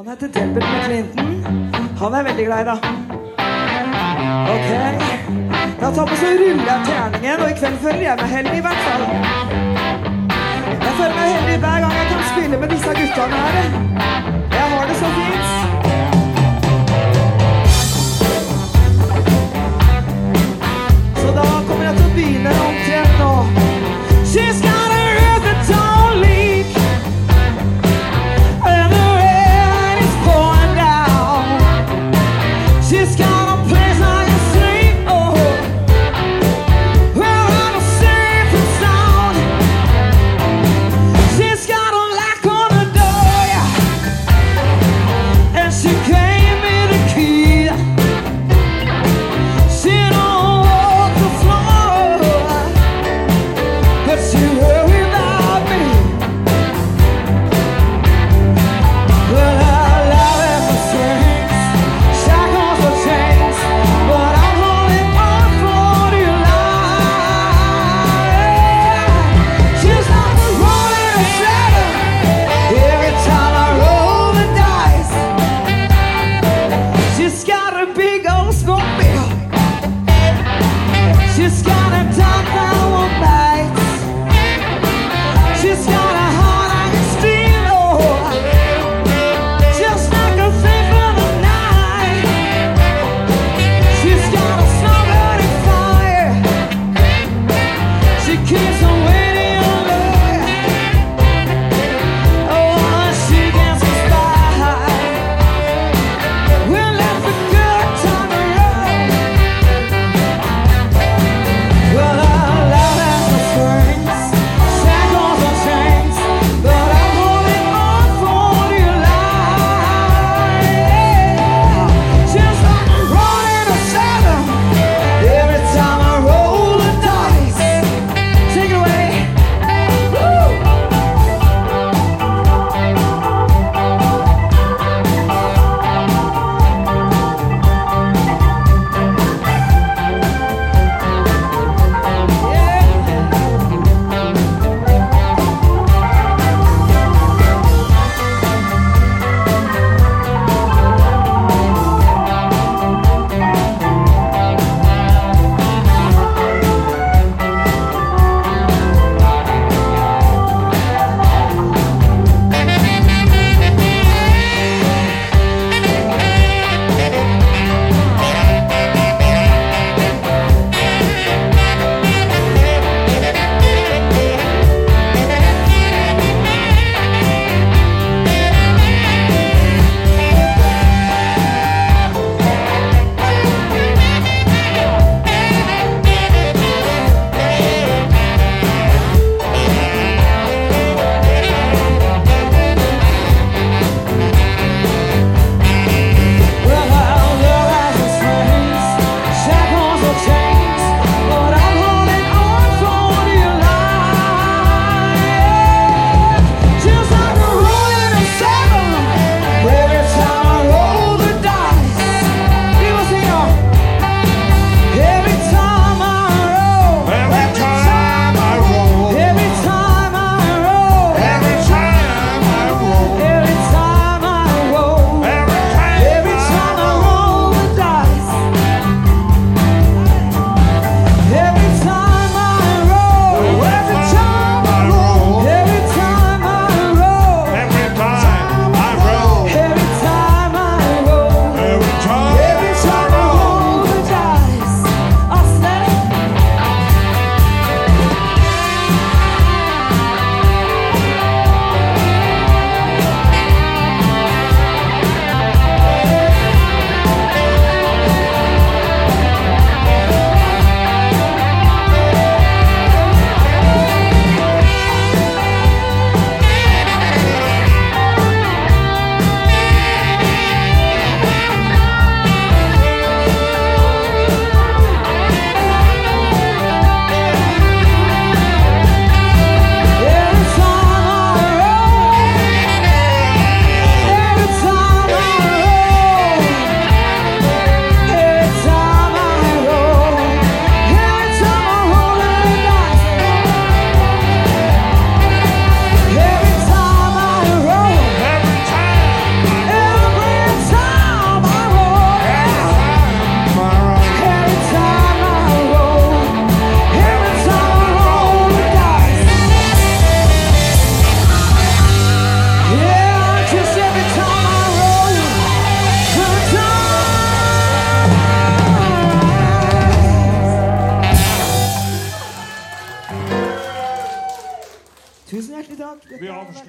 Han heter Delbert McClinton. Han er veldig glad i deg. Ok. Da tar vi så ruller jeg terningen, og i kveld føler jeg meg heldig i hvert fall. Jeg føler meg heldig hver gang jeg kan spille med disse guttene her.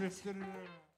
drifted around.